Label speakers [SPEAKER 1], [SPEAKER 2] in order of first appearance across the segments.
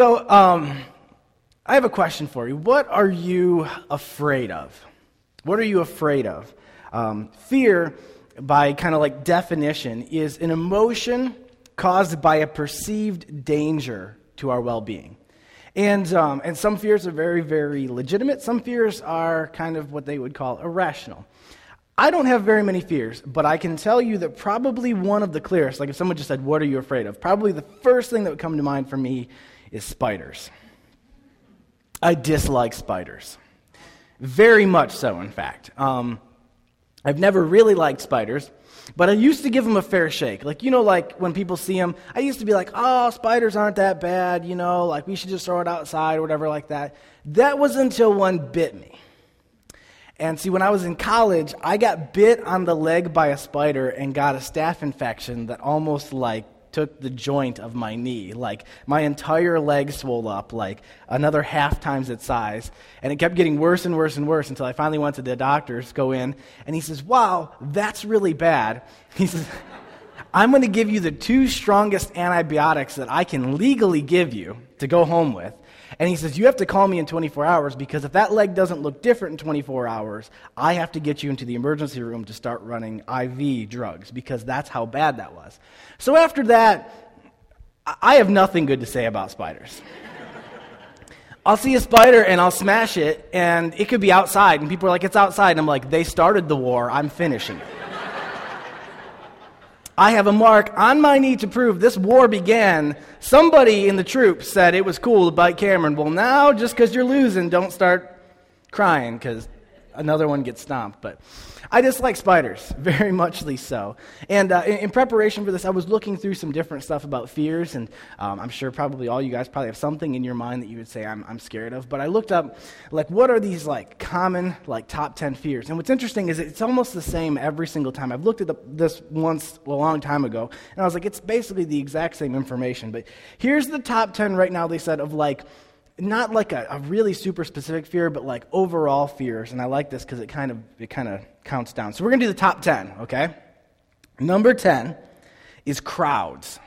[SPEAKER 1] So, um, I have a question for you. What are you afraid of? What are you afraid of? Um, fear, by kind of like definition, is an emotion caused by a perceived danger to our well being. And, um, and some fears are very, very legitimate. Some fears are kind of what they would call irrational. I don't have very many fears, but I can tell you that probably one of the clearest, like if someone just said, What are you afraid of? Probably the first thing that would come to mind for me is spiders. I dislike spiders. Very much so, in fact. Um, I've never really liked spiders, but I used to give them a fair shake. Like, you know, like when people see them, I used to be like, oh, spiders aren't that bad, you know, like we should just throw it outside or whatever like that. That was until one bit me. And see, when I was in college, I got bit on the leg by a spider and got a staph infection that almost like took the joint of my knee. Like my entire leg swelled up like another half times its size. And it kept getting worse and worse and worse until I finally went to the doctors, go in, and he says, Wow, that's really bad. He says, I'm going to give you the two strongest antibiotics that I can legally give you to go home with. And he says, You have to call me in 24 hours because if that leg doesn't look different in 24 hours, I have to get you into the emergency room to start running IV drugs because that's how bad that was. So after that, I have nothing good to say about spiders. I'll see a spider and I'll smash it, and it could be outside, and people are like, It's outside. And I'm like, They started the war, I'm finishing it. I have a mark on my knee to prove this war began. Somebody in the troops said it was cool to bite Cameron. Well, now, just because you're losing, don't start crying because another one gets stomped. But I dislike spiders, very muchly so. And uh, in, in, preparation for this, I was looking through some different stuff about fears, and um, I'm sure probably all you guys probably have something in your mind that you would say I'm, I'm scared of. But I looked up, like, what are these like common like top 10 fears? And what's interesting is it's almost the same every single time. I've looked at the, this once a long time ago, and I was like, it's basically the exact same information. But here's the top 10 right now. They said of like not like a, a, really super specific fear, but like overall fears. And I like this because it kind of it kind of counts down. So we're gonna do the top ten, okay? Number ten is crowds,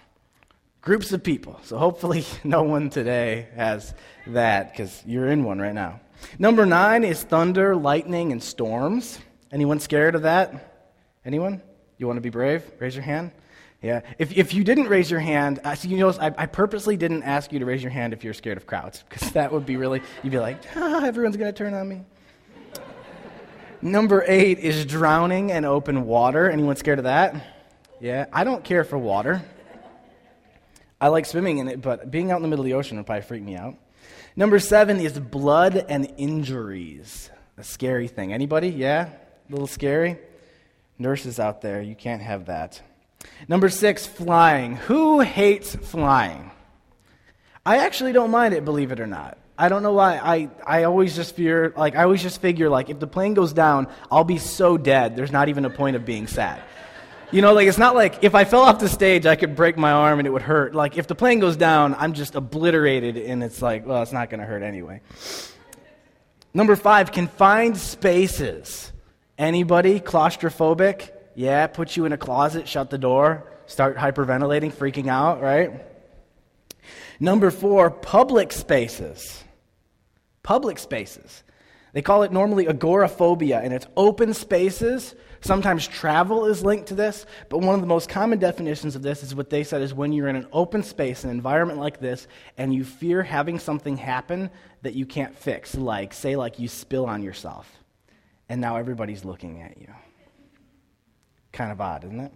[SPEAKER 1] groups of people. So hopefully no one today has that because you're in one right now. Number nine is thunder, lightning, and storms. Anyone scared of that? Anyone? You want to be brave? Raise your hand. Yeah. If, if you didn't raise your hand, uh, so you notice I, I purposely didn't ask you to raise your hand if you're scared of crowds, because that would be really, you'd be like, ah, everyone's going to turn on me. Number eight is drowning and open water. Anyone scared of that? Yeah. I don't care for water. I like swimming in it, but being out in the middle of the ocean would probably freak me out. Number seven is blood and injuries. A scary thing. Anybody? Yeah? A little scary? Nurses out there, you can't have that. Number six, flying. Who hates flying? I actually don't mind it, believe it or not. I don't know why. I, I always just fear, like, I always just figure, like, if the plane goes down, I'll be so dead, there's not even a point of being sad. You know, like, it's not like if I fell off the stage, I could break my arm and it would hurt. Like, if the plane goes down, I'm just obliterated, and it's like, well, it's not going to hurt anyway. Number five, confined spaces. Anybody claustrophobic? Yeah, put you in a closet, shut the door, start hyperventilating, freaking out, right? Number four, public spaces. Public spaces. They call it normally agoraphobia, and it's open spaces. Sometimes travel is linked to this, but one of the most common definitions of this is what they said is when you're in an open space, an environment like this, and you fear having something happen that you can't fix, like, say, like you spill on yourself, and now everybody's looking at you. Kind of odd, isn't it?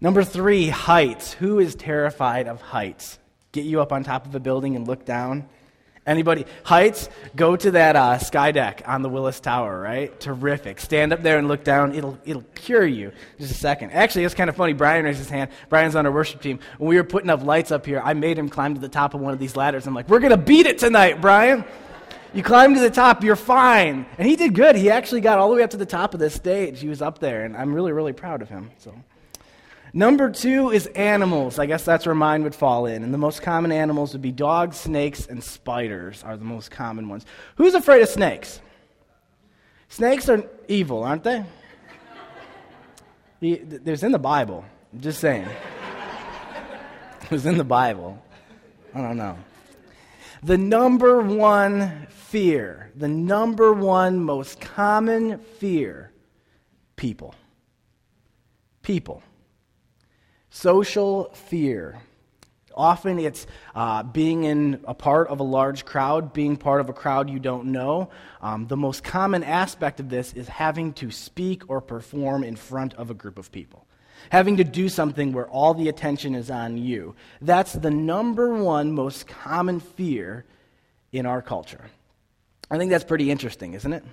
[SPEAKER 1] Number three, heights. Who is terrified of heights? Get you up on top of a building and look down. Anybody? Heights? Go to that uh, sky deck on the Willis Tower, right? Terrific. Stand up there and look down. It'll, it'll cure you. Just a second. Actually, it's kind of funny. Brian raised his hand. Brian's on our worship team. When we were putting up lights up here, I made him climb to the top of one of these ladders. I'm like, we're going to beat it tonight, Brian. You climb to the top, you're fine. And he did good. He actually got all the way up to the top of the stage. He was up there, and I'm really, really proud of him. So. Number two is animals. I guess that's where mine would fall in. And the most common animals would be dogs, snakes, and spiders are the most common ones. Who's afraid of snakes? Snakes are evil, aren't they? There's in the Bible. I'm just saying. it was in the Bible. I don't know. The number one fear, the number one most common fear people. People. Social fear. Often it's uh, being in a part of a large crowd, being part of a crowd you don't know. Um, the most common aspect of this is having to speak or perform in front of a group of people. Having to do something where all the attention is on you. That's the number one most common fear in our culture. I think that's pretty interesting, isn't it?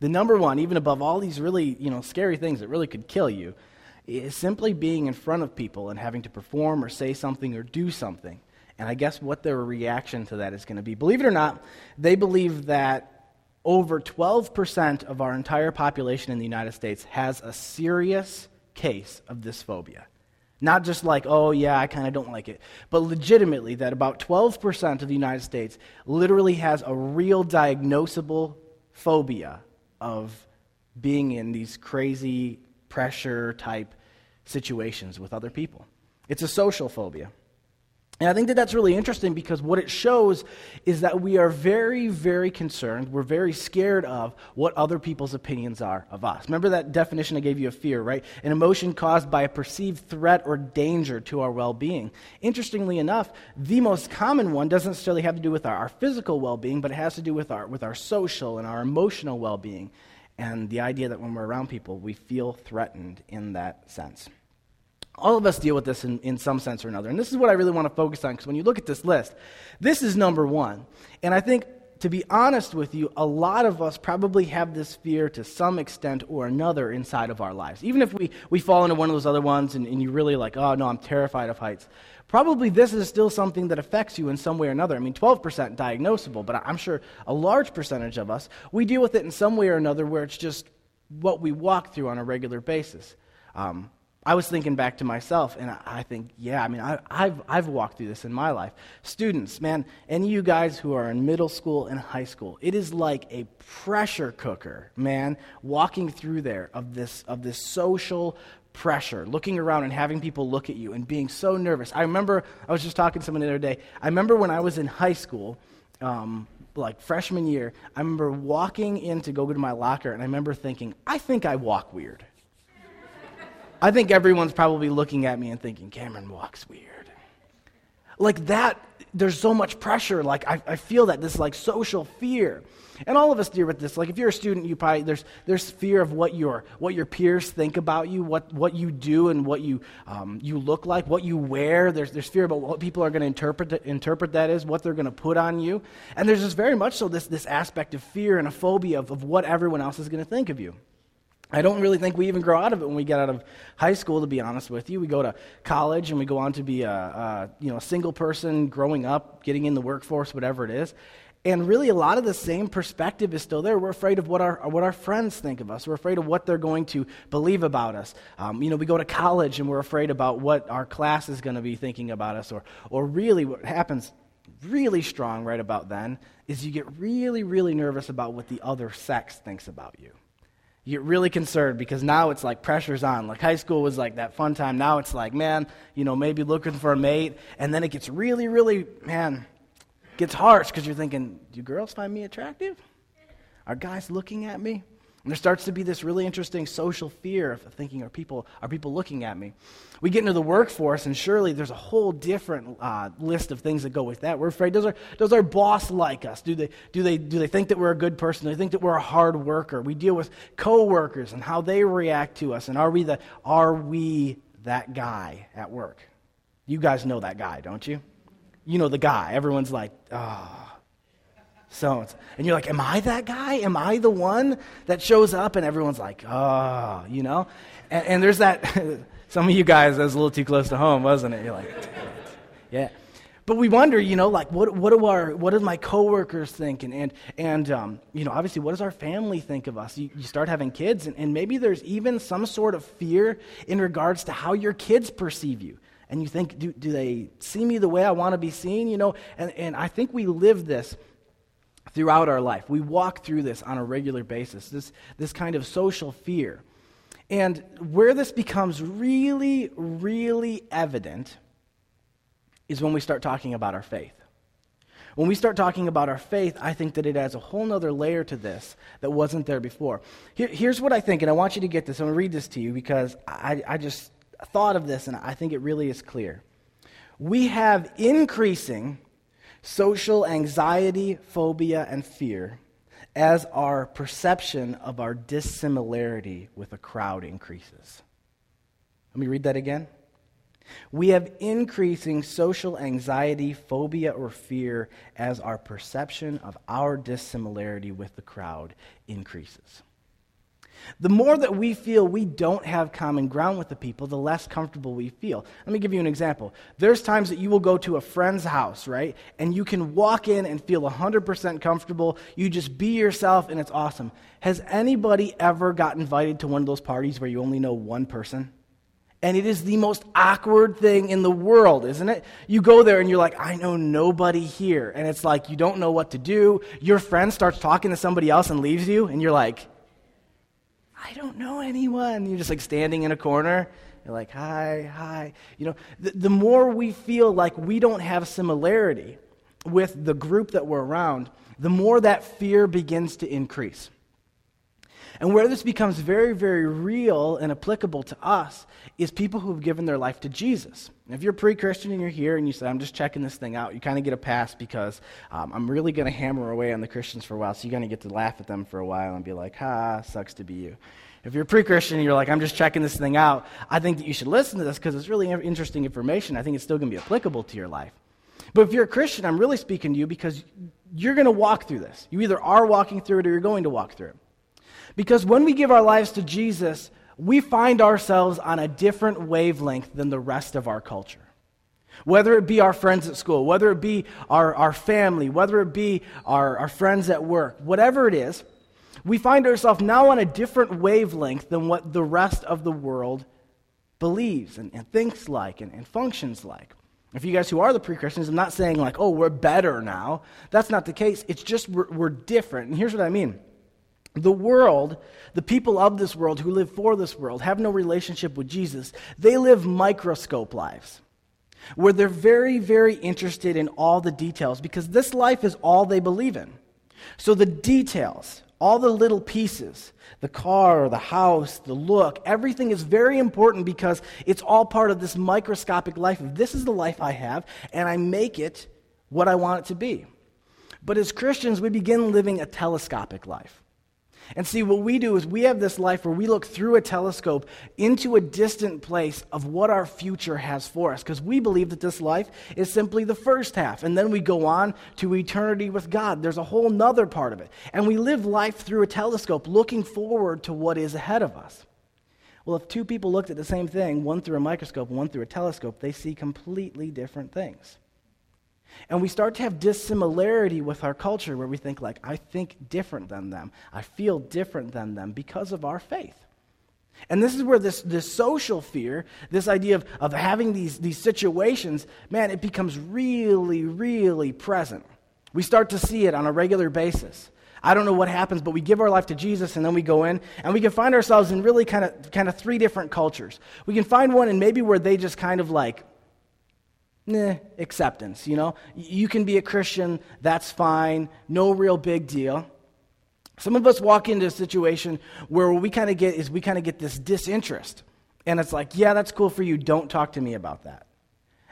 [SPEAKER 1] The number one, even above all these really you know, scary things that really could kill you, is simply being in front of people and having to perform or say something or do something. And I guess what their reaction to that is going to be. Believe it or not, they believe that over 12% of our entire population in the United States has a serious case of this phobia. Not just like, oh, yeah, I kind of don't like it, but legitimately that about 12% of the United States literally has a real diagnosable phobia of being in these crazy pressure type situations with other people. It's a social phobia. And I think that that's really interesting because what it shows is that we are very, very concerned. We're very scared of what other people's opinions are of us. Remember that definition I gave you of fear, right? An emotion caused by a perceived threat or danger to our well being. Interestingly enough, the most common one doesn't necessarily have to do with our, our physical well being, but it has to do with our, with our social and our emotional well being. And the idea that when we're around people, we feel threatened in that sense. All of us deal with this in, in some sense or another. And this is what I really want to focus on because when you look at this list, this is number one. And I think, to be honest with you, a lot of us probably have this fear to some extent or another inside of our lives. Even if we, we fall into one of those other ones and, and you really like, oh no, I'm terrified of heights. Probably this is still something that affects you in some way or another. I mean, 12% diagnosable, but I'm sure a large percentage of us, we deal with it in some way or another where it's just what we walk through on a regular basis. Um, I was thinking back to myself, and I, think, yeah, I mean, I, have I've walked through this in my life. Students, man, any of you guys who are in middle school and high school, it is like a pressure cooker, man, walking through there of this, of this social pressure, looking around and having people look at you and being so nervous. I remember, I was just talking to someone the other day. I remember when I was in high school, um, like freshman year, I remember walking in to go to my locker, and I remember thinking, I think I walk weird. I think everyone's probably looking at me and thinking, Cameron walks weird. Like that, there's so much pressure. Like I, I feel that this like social fear. And all of us deal with this. Like if you're a student, you probably there's there's fear of what your what your peers think about you, what what you do, and what you um, you look like, what you wear. There's there's fear about what people are going to interpret interpret that is, what they're going to put on you. And there's just very much so this this aspect of fear and a phobia of, of what everyone else is going to think of you. I don't really think we even grow out of it when we get out of high school, to be honest with you. We go to college and we go on to be a, a, you know, a single person growing up, getting in the workforce, whatever it is. And really, a lot of the same perspective is still there. We're afraid of what our, what our friends think of us. We're afraid of what they're going to believe about us. Um, you know, we go to college and we're afraid about what our class is going to be thinking about us. Or, or really, what happens really strong right about then is you get really, really nervous about what the other sex thinks about you you get really concerned because now it's like pressure's on. Like high school was like that fun time. Now it's like, man, you know, maybe looking for a mate. And then it gets really, really, man, gets harsh because you're thinking, do girls find me attractive? Are guys looking at me? And there starts to be this really interesting social fear of thinking, are people, are people looking at me? We get into the workforce, and surely there's a whole different uh, list of things that go with that. We're afraid, does our, does our boss like us? Do they, do, they, do they think that we're a good person? Do they think that we're a hard worker? We deal with coworkers and how they react to us, and are we, the, are we that guy at work? You guys know that guy, don't you? You know the guy. Everyone's like, oh, so and you're like am i that guy? Am i the one that shows up? And everyone's like oh you know? And, and there's that some of you guys that was a little too close to home wasn't it? You're like yeah. But we wonder you know like what, what do our what do my coworkers think? And and, and um, you know obviously what does our family think of us? You, you start having kids and, and maybe there's even some sort of fear in regards to how your kids perceive you. And you think do, do they see me the way i want to be seen? You know? And, and i think we live this throughout our life. We walk through this on a regular basis, this, this kind of social fear. And where this becomes really, really evident is when we start talking about our faith. When we start talking about our faith, I think that it adds a whole other layer to this that wasn't there before. Here, here's what I think, and I want you to get this. I'm going to read this to you because I, I just thought of this and I think it really is clear. We have increasing social anxiety, phobia, and fear as our perception of our dissimilarity with a crowd increases. Let me read that again. We have increasing social anxiety, phobia, or fear as our perception of our dissimilarity with the crowd increases. The more that we feel we don't have common ground with the people, the less comfortable we feel. Let me give you an example. There's times that you will go to a friend's house, right? And you can walk in and feel 100% comfortable. You just be yourself, and it's awesome. Has anybody ever got invited to one of those parties where you only know one person? And it is the most awkward thing in the world, isn't it? You go there and you're like, I know nobody here. And it's like, you don't know what to do. Your friend starts talking to somebody else and leaves you, and you're like, I don't know anyone. You're just like standing in a corner. You're like, hi, hi. You know, the, the more we feel like we don't have similarity with the group that we're around, the more that fear begins to increase. And where this becomes very, very real and applicable to us is people who have given their life to Jesus. And if you're pre Christian and you're here and you say, I'm just checking this thing out, you kind of get a pass because um, I'm really going to hammer away on the Christians for a while. So you're going to get to laugh at them for a while and be like, ha, sucks to be you. If you're pre Christian and you're like, I'm just checking this thing out, I think that you should listen to this because it's really interesting information. I think it's still going to be applicable to your life. But if you're a Christian, I'm really speaking to you because you're going to walk through this. You either are walking through it or you're going to walk through it. Because when we give our lives to Jesus, we find ourselves on a different wavelength than the rest of our culture. Whether it be our friends at school, whether it be our, our family, whether it be our, our friends at work, whatever it is, we find ourselves now on a different wavelength than what the rest of the world believes and, and thinks like and, and functions like. If you guys who are the pre Christians, I'm not saying like, oh, we're better now. That's not the case. It's just we're, we're different. And here's what I mean the world, the people of this world who live for this world, have no relationship with Jesus. They live microscope lives where they're very, very interested in all the details because this life is all they believe in. So the details, all the little pieces, the car, the house, the look, everything is very important because it's all part of this microscopic life. This is the life I have, and I make it what I want it to be. But as Christians, we begin living a telescopic life. And see, what we do is we have this life where we look through a telescope into a distant place of what our future has for us. Because we believe that this life is simply the first half. And then we go on to eternity with God. There's a whole nother part of it. And we live life through a telescope, looking forward to what is ahead of us. Well, if two people looked at the same thing, one through a microscope one through a telescope, they see completely different things. And we start to have dissimilarity with our culture where we think, like, I think different than them. I feel different than them because of our faith. And this is where this, this social fear, this idea of, of having these, these situations, man, it becomes really, really present. We start to see it on a regular basis. I don't know what happens, but we give our life to Jesus and then we go in and we can find ourselves in really kind of kind of three different cultures. We can find one and maybe where they just kind of like nah, acceptance, you know? You can be a Christian, that's fine, no real big deal. Some of us walk into a situation where we kind of get is we kind of get this disinterest. And it's like, yeah, that's cool for you, don't talk to me about that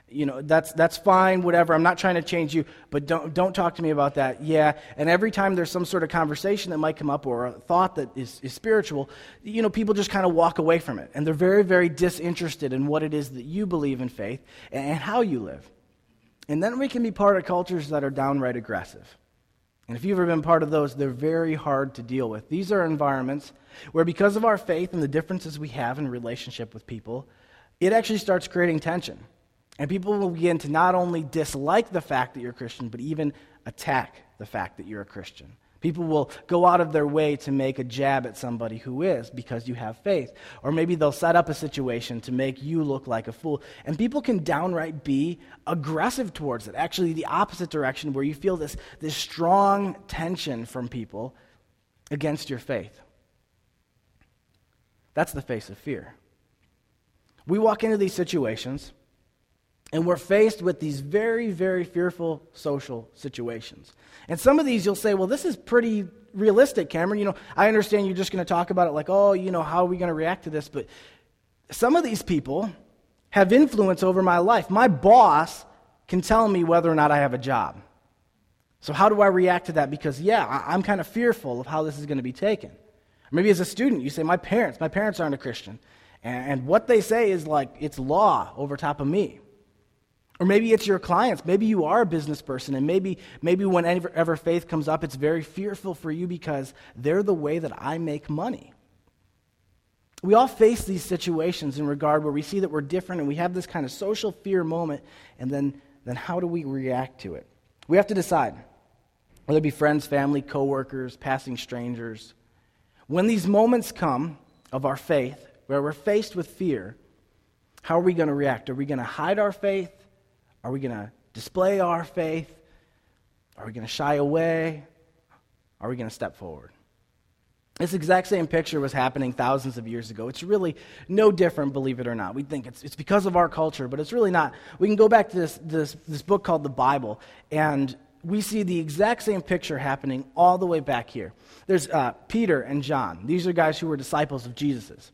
[SPEAKER 1] you know that's that's fine whatever i'm not trying to change you but don't don't talk to me about that. Yeah and every time there's some sort of conversation that might come up or a thought that is, is spiritual you know people just kind of walk away from it and they're very very disinterested in what it is that you believe in faith and how you live. And then we can be part of cultures that are downright aggressive. And if you've ever been part of those they're very hard to deal with. These are environments where because of our faith and the differences we have in relationship with people it actually starts creating tension and people will begin to not only dislike the fact that you're a Christian, but even attack the fact that you're a Christian. People will go out of their way to make a jab at somebody who is because you have faith. Or maybe they'll set up a situation to make you look like a fool. And people can downright be aggressive towards it. Actually, the opposite direction, where you feel this, this strong tension from people against your faith. That's the face of fear. We walk into these situations And we're faced with these very, very fearful social situations. And some of these you'll say, well, this is pretty realistic, Cameron. You know, I understand you're just going to talk about it like, oh, you know, how are we going to react to this? But some of these people have influence over my life. My boss can tell me whether or not I have a job. So, how do I react to that? Because, yeah, I'm kind of fearful of how this is going to be taken. maybe as a student, you say, My parents, my parents aren't a Christian. And what they say is like it's law over top of me. Or maybe it's your clients. Maybe you are a business person, and maybe, maybe whenever faith comes up, it's very fearful for you because they're the way that I make money. We all face these situations in regard where we see that we're different and we have this kind of social fear moment, and then, then how do we react to it? We have to decide whether it be friends, family, coworkers, passing strangers. When these moments come of our faith, where we're faced with fear, how are we going to react? Are we going to hide our faith? Are we going to display our faith? Are we going to shy away? Are we going to step forward? This exact same picture was happening thousands of years ago. It's really no different, believe it or not. We think it's, it's because of our culture, but it's really not. We can go back to this, this, this book called the Bible, and we see the exact same picture happening all the way back here. There's uh, Peter and John. These are guys who were disciples of Jesus's.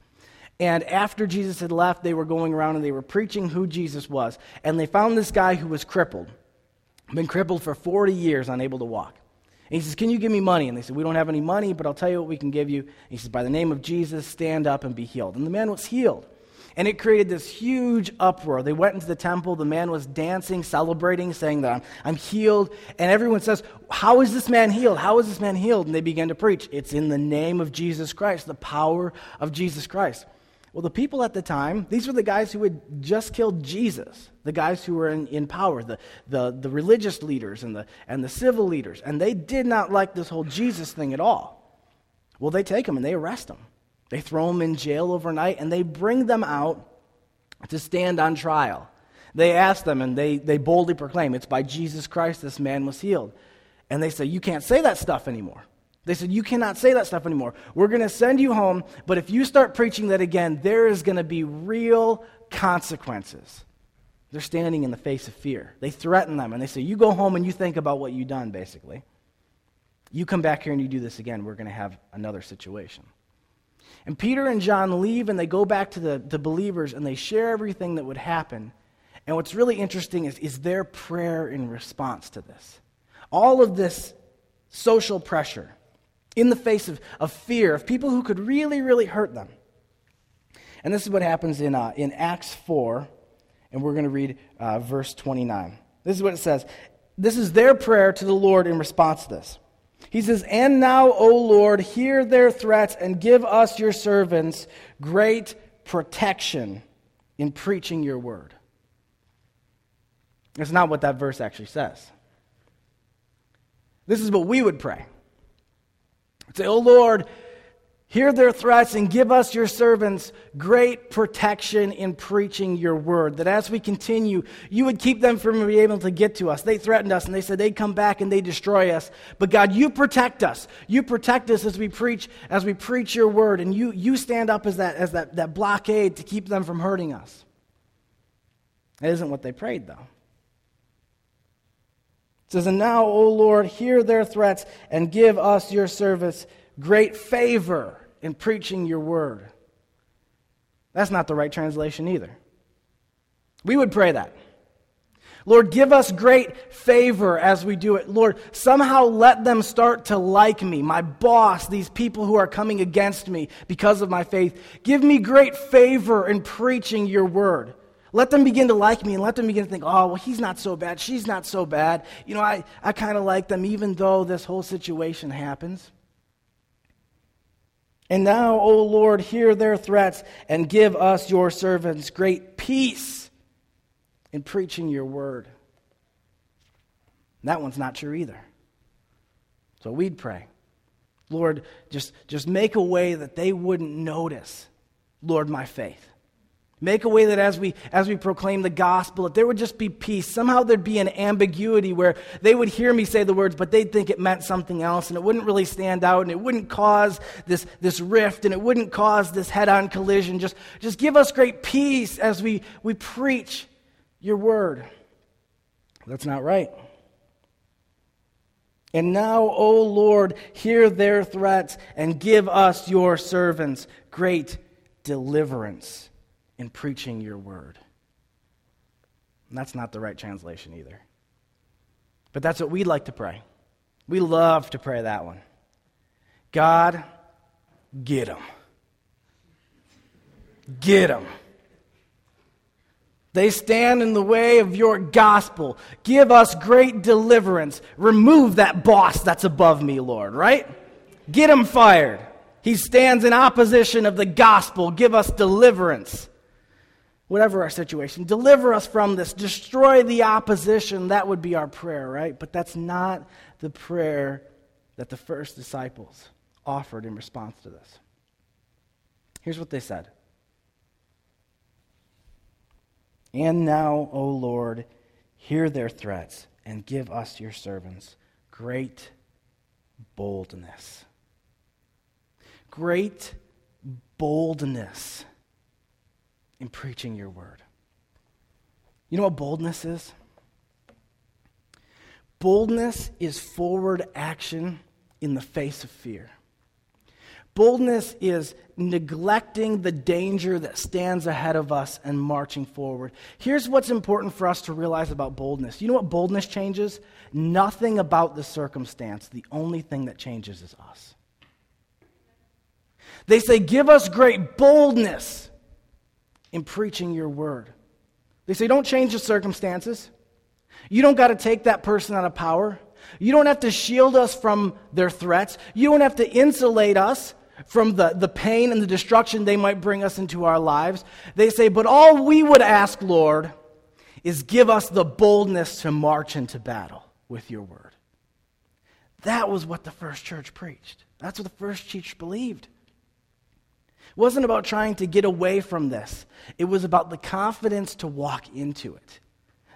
[SPEAKER 1] And after Jesus had left, they were going around and they were preaching who Jesus was. And they found this guy who was crippled, been crippled for 40 years, unable to walk. And he says, Can you give me money? And they said, We don't have any money, but I'll tell you what we can give you. And he says, By the name of Jesus, stand up and be healed. And the man was healed. And it created this huge uproar. They went into the temple. The man was dancing, celebrating, saying that I'm, I'm, healed. And everyone says, How is this man healed? How is this man healed? And they began to preach. It's in the name of Jesus Christ, the power of Jesus Christ. Well, the people at the time, these were the guys who had just killed Jesus, the guys who were in, in power, the, the, the religious leaders and the, and the civil leaders. And they did not like this whole Jesus thing at all. Well, they take him and they arrest him. They throw him in jail overnight and they bring them out to stand on trial. They ask them and they, they boldly proclaim, It's by Jesus Christ this man was healed. And they say, You can't say that stuff anymore. They said, You cannot say that stuff anymore. We're going to send you home, but if you start preaching that again, there is going to be real consequences. They're standing in the face of fear. They threaten them and they say, You go home and you think about what you've done, basically. You come back here and you do this again, we're going to have another situation. And Peter and John leave and they go back to the, the believers and they share everything that would happen. And what's really interesting is, is their prayer in response to this. All of this social pressure in the face of, of fear, of people who could really, really hurt them. And this is what happens in, uh, in Acts 4, and we're going to read uh, verse 29. This is what it says. This is their prayer to the Lord in response to this. He says, And now, O Lord, hear their threats and give us, your servants, great protection in preaching your word. That's not what that verse actually says. This is what we would pray. Say, Oh Lord, hear their threats and give us, your servants, great protection in preaching your word. That as we continue, you would keep them from being able to get to us. They threatened us and they said they'd come back and they'd destroy us. But God, you protect us. You protect us as we preach, as we preach your word. And you, you stand up as that, as that, that blockade to keep them from hurting us. That isn't what they prayed, though. Says, And now, O Lord, hear their threats and give us, your service, great favor in preaching your word. That's not the right translation either. We would pray that. Lord, give us great favor as we do it. Lord, somehow let them start to like me, my boss, these people who are coming against me because of my faith. Give me great favor in preaching your word. Let them begin to like me and let them begin to think, oh, well, he's not so bad. She's not so bad. You know, I, I kind of like them even though this whole situation happens. And now, O Lord, hear their threats and give us, your servants, great peace in preaching your word. That one's not true either. So we'd pray. Lord, just, just make a way that they wouldn't notice, Lord, my faith. Make a way that as we, as we proclaim the gospel, that there would just be peace. Somehow there'd be an ambiguity where they would hear me say the words, but they'd think it meant something else, and it wouldn't really stand out, and it wouldn't cause this, this rift, and it wouldn't cause this head on collision. Just, just give us great peace as we, we preach your word. That's not right. And now, O Lord, hear their threats and give us, your servants, great deliverance in preaching your word. And that's not the right translation either. But that's what we like to pray. We love to pray that one. God, get them. Get them. They stand in the way of your gospel. Give us great deliverance. Remove that boss that's above me, Lord, right? Get him fired. He stands in opposition of the gospel. Give us deliverance. Whatever our situation, deliver us from this. Destroy the opposition. That would be our prayer, right? But that's not the prayer that the first disciples offered in response to this. Here's what they said And now, O Lord, hear their threats and give us, your servants, great boldness. Great boldness in preaching your word. You know what boldness is? Boldness is forward action in the face of fear. Boldness is neglecting the danger that stands ahead of us and marching forward. Here's what's important for us to realize about boldness. You know what boldness changes? Nothing about the circumstance. The only thing that changes is us. They say, Give us great boldness in preaching your word. They say, Don't change the circumstances. You don't got to take that person out of power. You don't have to shield us from their threats. You don't have to insulate us from the, the pain and the destruction they might bring us into our lives. They say, But all we would ask, Lord, is give us the boldness to march into battle with your word. That was what the first church preached. That's what the first church believed. It wasn't about trying to get away from this, it was about the confidence to walk into it,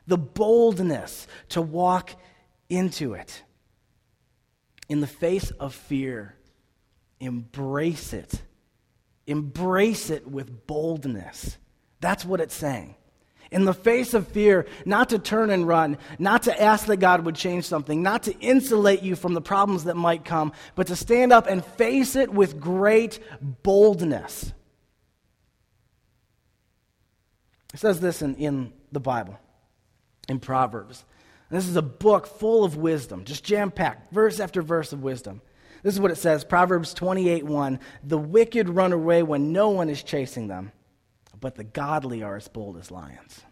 [SPEAKER 1] the boldness to walk into it. In the face of fear, embrace it. Embrace it with boldness. That's what it's saying. In the face of fear, not to turn and run, not to ask that God would change something, not to insulate you from the problems that might come, but to stand up and face it with great boldness. It says this in, in the Bible, in Proverbs. And this is a book full of wisdom, just jam packed, verse after verse of wisdom. This is what it says Proverbs 28 1. The wicked run away when no one is chasing them, but the godly are as bold as lions.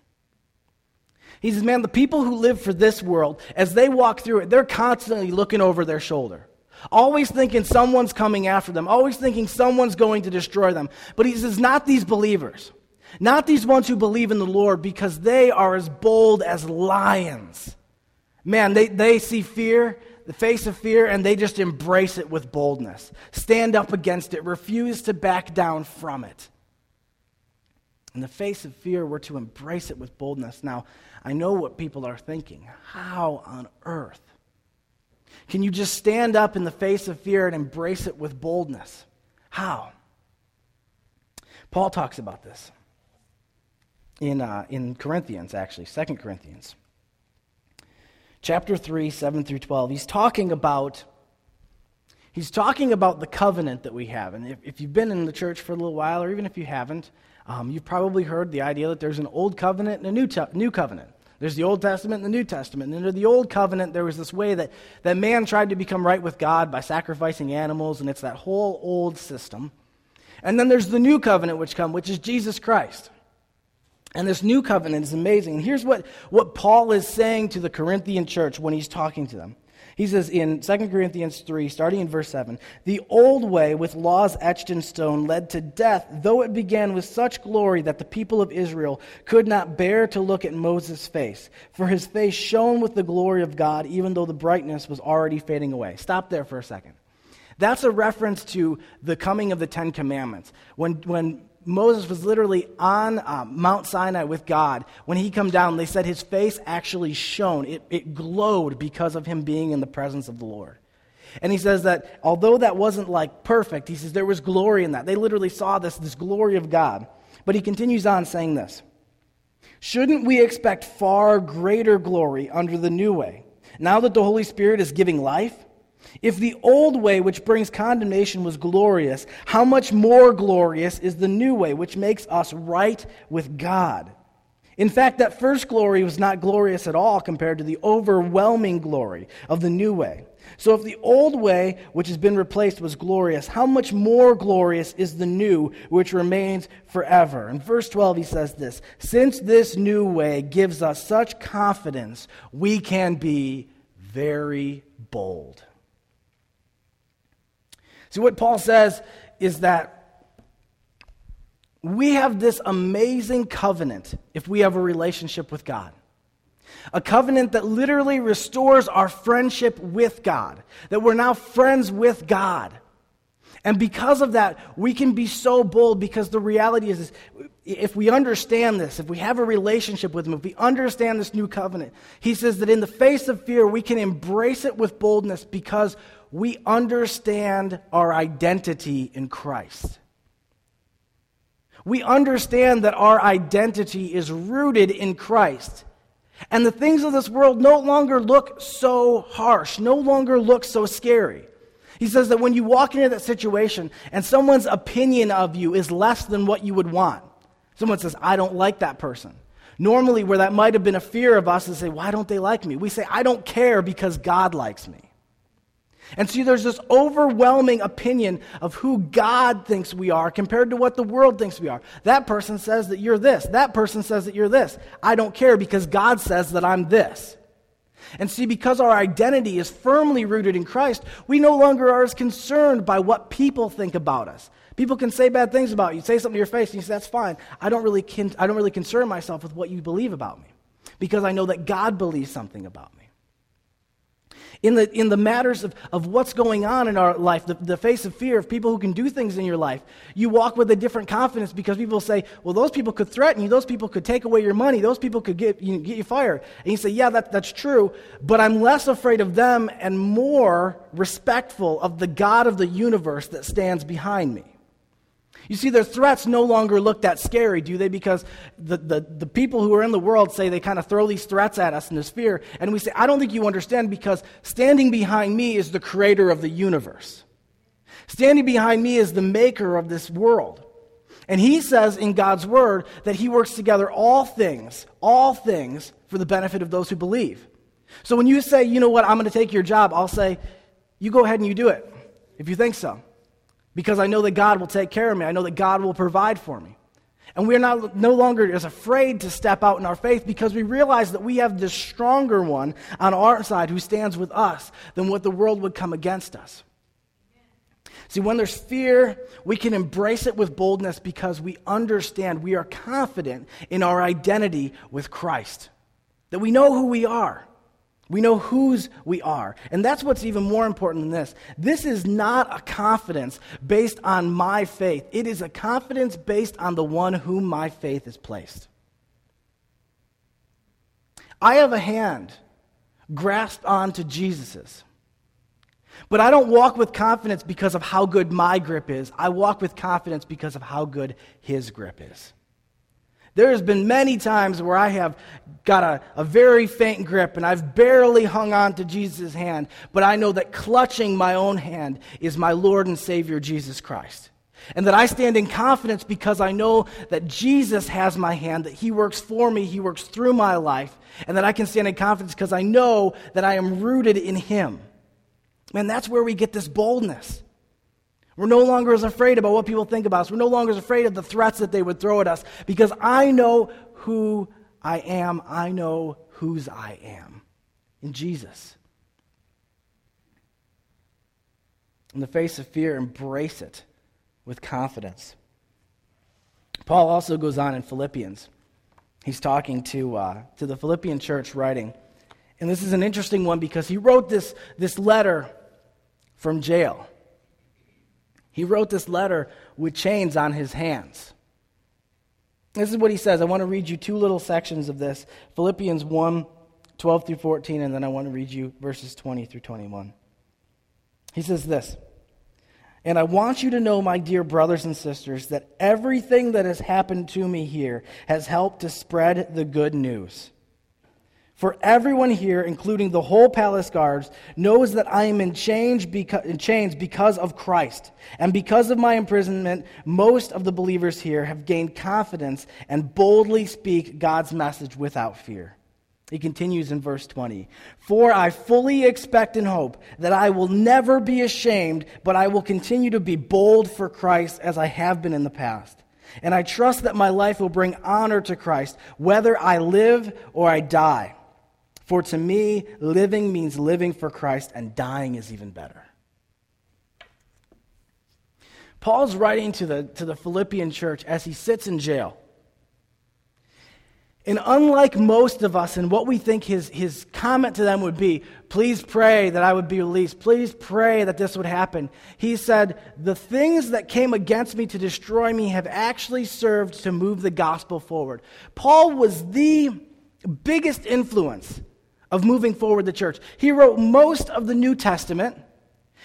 [SPEAKER 1] He says, Man, the people who live for this world, as they walk through it, they're constantly looking over their shoulder. Always thinking someone's coming after them, always thinking someone's going to destroy them. But he says, Not these believers. Not these ones who believe in the Lord, because they are as bold as lions. Man, they, they see fear, the face of fear and they just embrace it with boldness. Stand up against it, refuse to back down from it. In the face of fear, we're to embrace it with boldness. Now, I know what people are thinking. How on earth can you just stand up in the face of fear and embrace it with boldness? How? Paul talks about this in, uh, in Corinthians, actually, Second Corinthians chapter 3, 7 through 12, he's talking about he's talking about the covenant that we have. And if, if you've been in the church for a little while, or even if you haven't, um, you've probably heard the idea that there's an old covenant and a new, te- new covenant. There's the Old Testament and the New Testament. And under the Old Covenant, there was this way that, that man tried to become right with God by sacrificing animals, and it's that whole old system. And then there's the New Covenant which come, which is Jesus Christ. And this new covenant is amazing. And here's what, what Paul is saying to the Corinthian church when he's talking to them. He says in 2 Corinthians 3, starting in verse 7, the old way with laws etched in stone led to death, though it began with such glory that the people of Israel could not bear to look at Moses' face, for his face shone with the glory of God, even though the brightness was already fading away. Stop there for a second. That's a reference to the coming of the Ten Commandments. When, when Moses was literally on uh, Mount Sinai with God. When he come down, they said his face actually shone. It, it glowed because of him being in the presence of the Lord. And he says that although that wasn't like perfect, he says there was glory in that. They literally saw this, this glory of God. But he continues on saying this. Shouldn't we expect far greater glory under the new way, now that the Holy Spirit is giving life? If the old way, which brings condemnation, was glorious, how much more glorious is the new way, which makes us right with God? In fact, that first glory was not glorious at all compared to the overwhelming glory of the new way. So, if the old way, which has been replaced, was glorious, how much more glorious is the new, which remains forever? In verse 12, he says this Since this new way gives us such confidence, we can be very bold. See, what Paul says is that we have this amazing covenant if we have a relationship with God. A covenant that literally restores our friendship with God, that we're now friends with God. And because of that, we can be so bold because the reality is, is, if we understand this, if we have a relationship with Him, if we understand this new covenant, He says that in the face of fear, we can embrace it with boldness because we understand our identity in Christ. We understand that our identity is rooted in Christ. And the things of this world no longer look so harsh, no longer look so scary. He says that when you walk into that situation and someone's opinion of you is less than what you would want, someone says, I don't like that person. Normally, where that might have been a fear of us, is say, Why don't they like me? We say, I don't care because God likes me. And see, there's this overwhelming opinion of who God thinks we are compared to what the world thinks we are. That person says that you're this. That person says that you're this. I don't care because God says that I'm this. And see, because our identity is firmly rooted in Christ, we no longer are as concerned by what people think about us. People can say bad things about you, say something to your face, and you say, That's fine. I don't really, con- I don't really concern myself with what you believe about me because I know that God believes something about me in the, in the matters of, of what's going on in our life, the, the face of fear of people who can do things in your life, you walk with a different confidence because people say, well, those people could threaten you, those people could take away your money, those people could get you, get you fired. And you say, yeah, that, that's true, but I'm less afraid of them and more respectful of the God of the universe that stands behind me. You see, their threats no longer look that scary, do they? Because the, the, the people who are in the world say they kind of throw these threats at us in this fear. And we say, I don't think you understand because standing behind me is the creator of the universe. Standing behind me is the maker of this world. And he says in God's word that he works together all things, all things for the benefit of those who believe. So when you say, you know what, I'm going to take your job, I'll say, you go ahead and you do it if you think so because I know that God will take care of me. I know that God will provide for me. And we're not, no longer as afraid to step out in our faith because we realize that we have this stronger one on our side who stands with us than what the world would come against us. See, when there's fear, we can embrace it with boldness because we understand, we are confident in our identity with Christ, that we know who we are. We know whose we are. And that's what's even more important than this. This is not a confidence based on my faith, it is a confidence based on the one whom my faith is placed. I have a hand grasped onto Jesus's. But I don't walk with confidence because of how good my grip is. I walk with confidence because of how good his grip is. There has been many times where I have got a, a very faint grip and I've barely hung on to Jesus' hand, but I know that clutching my own hand is my Lord and Savior, Jesus Christ. And that I stand in confidence because I know that Jesus has my hand, that He works for me, He works through my life, and that I can stand in confidence because I know that I am rooted in Him. Man, that's where we get this boldness. We're no longer as afraid about what people think about us. We're no longer as afraid of the threats that they would throw at us because I know who I am. I know whose I am in Jesus. In the face of fear, embrace it with confidence. Paul also goes on in Philippians. He's talking to, uh, to the Philippian church, writing. And this is an interesting one because he wrote this, this letter from jail. He wrote this letter with chains on his hands. This is what he says. I want to read you two little sections of this Philippians 1 12 through 14, and then I want to read you verses 20 through 21. He says this And I want you to know, my dear brothers and sisters, that everything that has happened to me here has helped to spread the good news. For everyone here, including the whole palace guards, knows that I am in, beca- in chains because of Christ. And because of my imprisonment, most of the believers here have gained confidence and boldly speak God's message without fear. He continues in verse 20 For I fully expect and hope that I will never be ashamed, but I will continue to be bold for Christ as I have been in the past. And I trust that my life will bring honor to Christ, whether I live or I die. For to me, living means living for Christ, and dying is even better. Paul's writing to the, to the Philippian church as he sits in jail. And unlike most of us, and what we think his, his comment to them would be, please pray that I would be released, please pray that this would happen, he said, The things that came against me to destroy me have actually served to move the gospel forward. Paul was the biggest influence of moving forward the church. He wrote most of the New Testament.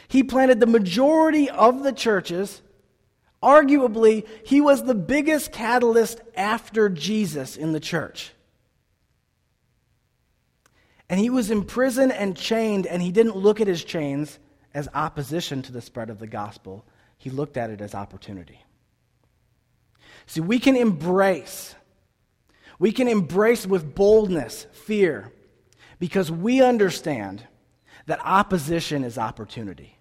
[SPEAKER 1] He planted the majority of the churches. Arguably, he was the biggest catalyst after Jesus in the church. And he was in prison and chained, and he didn't look at his chains as opposition to the spread of the gospel. He looked at it as opportunity. See, we can embrace, we can embrace with boldness fear because we understand that opposition is opportunity.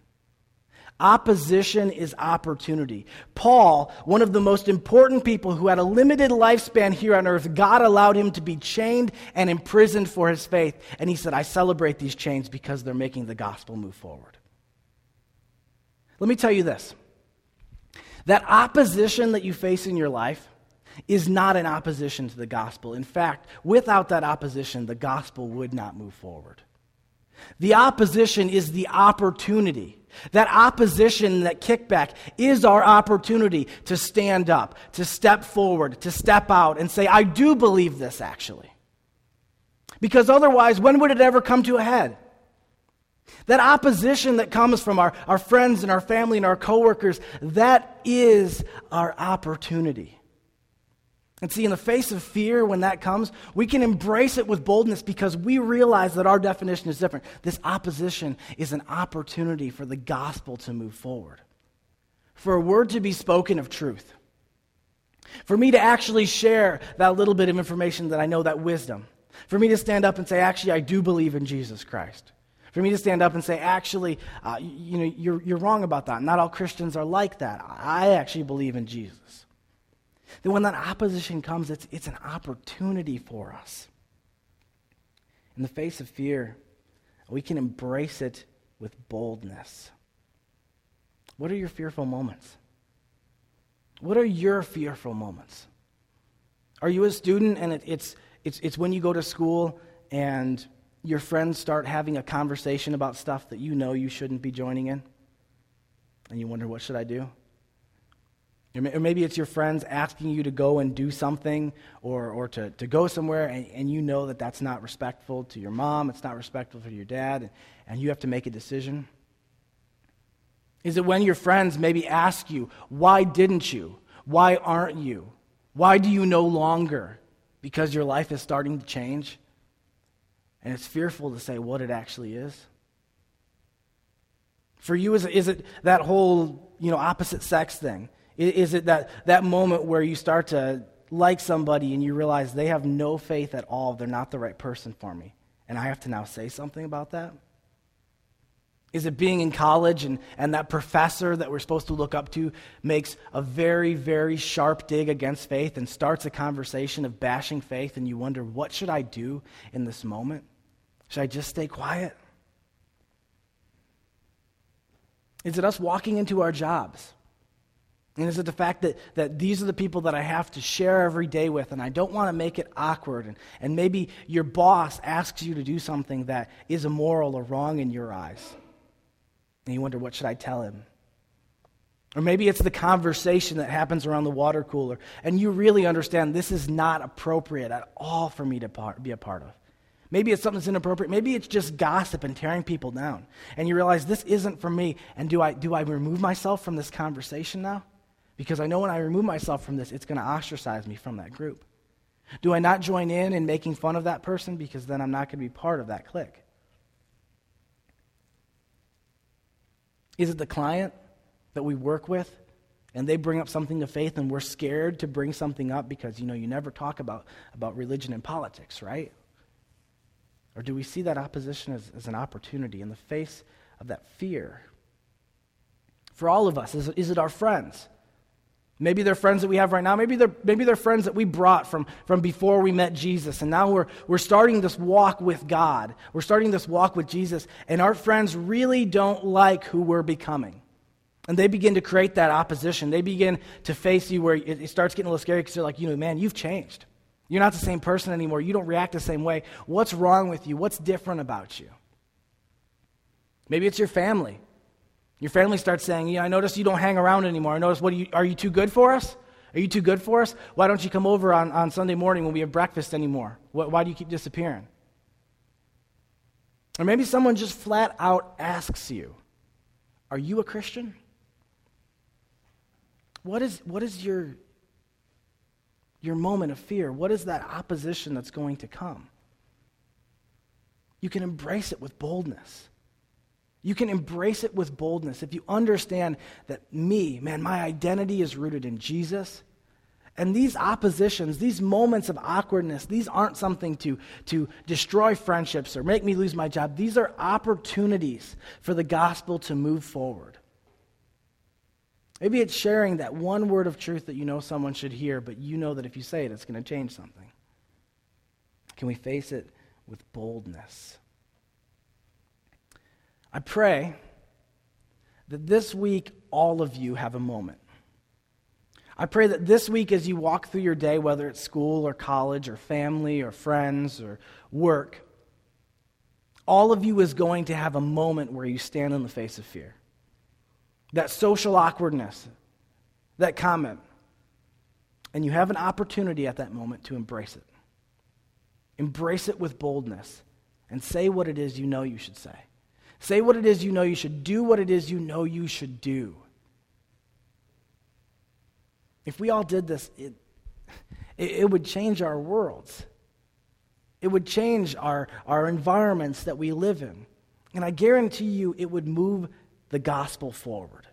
[SPEAKER 1] Opposition is opportunity. Paul, one of the most important people who had a limited lifespan here on earth, God allowed him to be chained and imprisoned for his faith. And he said, I celebrate these chains because they're making the gospel move forward. Let me tell you this that opposition that you face in your life is not in opposition to the gospel. In fact, without that opposition, the gospel would not move forward. The opposition is the opportunity. That opposition, that kickback, is our opportunity to stand up, to step forward, to step out and say, I do believe this actually. Because otherwise, when would it ever come to a head? That opposition that comes from our, our friends and our family and our coworkers, that is our opportunity. And see, in the face of fear, when that comes, we can embrace it with boldness because we realize that our definition is different. This opposition is an opportunity for the gospel to move forward, for a word to be spoken of truth, for me to actually share that little bit of information that I know, that wisdom, for me to stand up and say, actually, I do believe in Jesus Christ. For me to stand up and say, actually, uh, you know, you're, you're wrong about that. Not all Christians are like that. I actually believe in Jesus. Then when that opposition comes, it's, it's an opportunity for us. In the face of fear, we can embrace it with boldness. What are your fearful moments? What are your fearful moments? Are you a student and it, it's, it's, it's when you go to school and your friends start having a conversation about stuff that you know you shouldn't be joining in? And you wonder, what should I do? Or maybe it's your friends asking you to go and do something or, or to, to go somewhere, and, and you know that that's not respectful to your mom, it's not respectful to your dad, and, and you have to make a decision? Is it when your friends maybe ask you, Why didn't you? Why aren't you? Why do you no longer? Because your life is starting to change? And it's fearful to say what it actually is. For you, is is it that whole you know, opposite sex thing? Is it that, that moment where you start to like somebody and you realize they have no faith at all, they're not the right person for me, and I have to now say something about that? Is it being in college and, and that professor that we're supposed to look up to makes a very, very sharp dig against faith and starts a conversation of bashing faith, and you wonder, what should I do in this moment? Should I just stay quiet? Is it us walking into our jobs? And is it the fact that, that these are the people that I have to share every day with, and I don't want to make it awkward? And, and maybe your boss asks you to do something that is immoral or wrong in your eyes. And you wonder, what should I tell him? Or maybe it's the conversation that happens around the water cooler, and you really understand this is not appropriate at all for me to be a part of. Maybe it's something that's inappropriate. Maybe it's just gossip and tearing people down. And you realize this isn't for me. And do I, do I remove myself from this conversation now? Because I know when I remove myself from this, it's going to ostracize me from that group. Do I not join in in making fun of that person because then I'm not going to be part of that clique? Is it the client that we work with and they bring up something of faith and we're scared to bring something up because you know you never talk about, about religion and politics, right? Or do we see that opposition as, as an opportunity in the face of that fear? For all of us, is, is it our friends? Maybe they're friends that we have right now. Maybe they're, maybe they're friends that we brought from, from before we met Jesus. And now we're, we're starting this walk with God. We're starting this walk with Jesus. And our friends really don't like who we're becoming. And they begin to create that opposition. They begin to face you where it, it starts getting a little scary because they're like, you know, man, you've changed. You're not the same person anymore. You don't react the same way. What's wrong with you? What's different about you? Maybe it's your family. Your family starts saying, Yeah, I notice you don't hang around anymore. I notice, what are you, are you too good for us? Are you too good for us? Why don't you come over on, on Sunday morning when we have breakfast anymore? What, why do you keep disappearing? Or maybe someone just flat out asks you, Are you a Christian? What is, what is your your moment of fear? What is that opposition that's going to come? You can embrace it with boldness. You can embrace it with boldness if you understand that me, man, my identity is rooted in Jesus. And these oppositions, these moments of awkwardness, these aren't something to, to destroy friendships or make me lose my job. These are opportunities for the gospel to move forward. Maybe it's sharing that one word of truth that you know someone should hear, but you know that if you say it, it's going to change something. Can we face it with boldness? I pray that this week all of you have a moment. I pray that this week, as you walk through your day, whether it's school or college or family or friends or work, all of you is going to have a moment where you stand in the face of fear that social awkwardness, that comment. And you have an opportunity at that moment to embrace it. Embrace it with boldness and say what it is you know you should say. Say what it is you know you should do, what it is you know you should do. If we all did this, it, it, it would change our worlds. It would change our, our environments that we live in. And I guarantee you, it would move the gospel forward.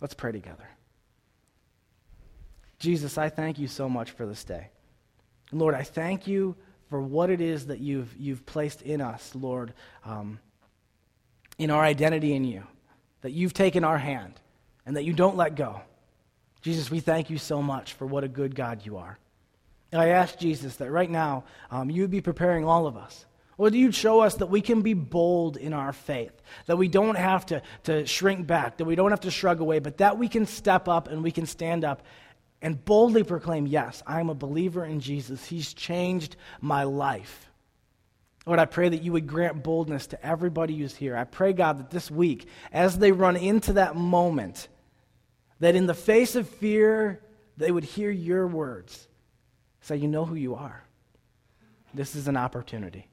[SPEAKER 1] Let's pray together. Jesus, I thank you so much for this day. Lord, I thank you for what it is that you've, you've placed in us, Lord, um, in our identity in you, that you've taken our hand and that you don't let go. Jesus, we thank you so much for what a good God you are. And I ask Jesus that right now um, you would be preparing all of us Lord, you'd show us that we can be bold in our faith, that we don't have to, to shrink back, that we don't have to shrug away, but that we can step up and we can stand up and boldly proclaim, Yes, I'm a believer in Jesus. He's changed my life. Lord, I pray that you would grant boldness to everybody who's here. I pray, God, that this week, as they run into that moment, that in the face of fear, they would hear your words. Say, You know who you are. This is an opportunity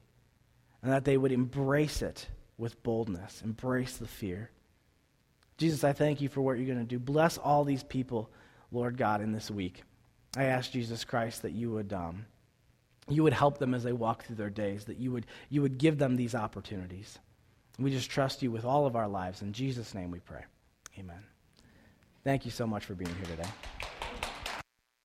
[SPEAKER 1] and that they would embrace it with boldness, embrace the fear. Jesus, I thank you for what you're going to do. Bless all these people, Lord God, in this week. I ask Jesus Christ that you would, um, you would help them as they walk through their days, that you would, you would give them these opportunities. We just trust you with all of our lives. In Jesus' name we pray. Amen. Thank you so much for being here today.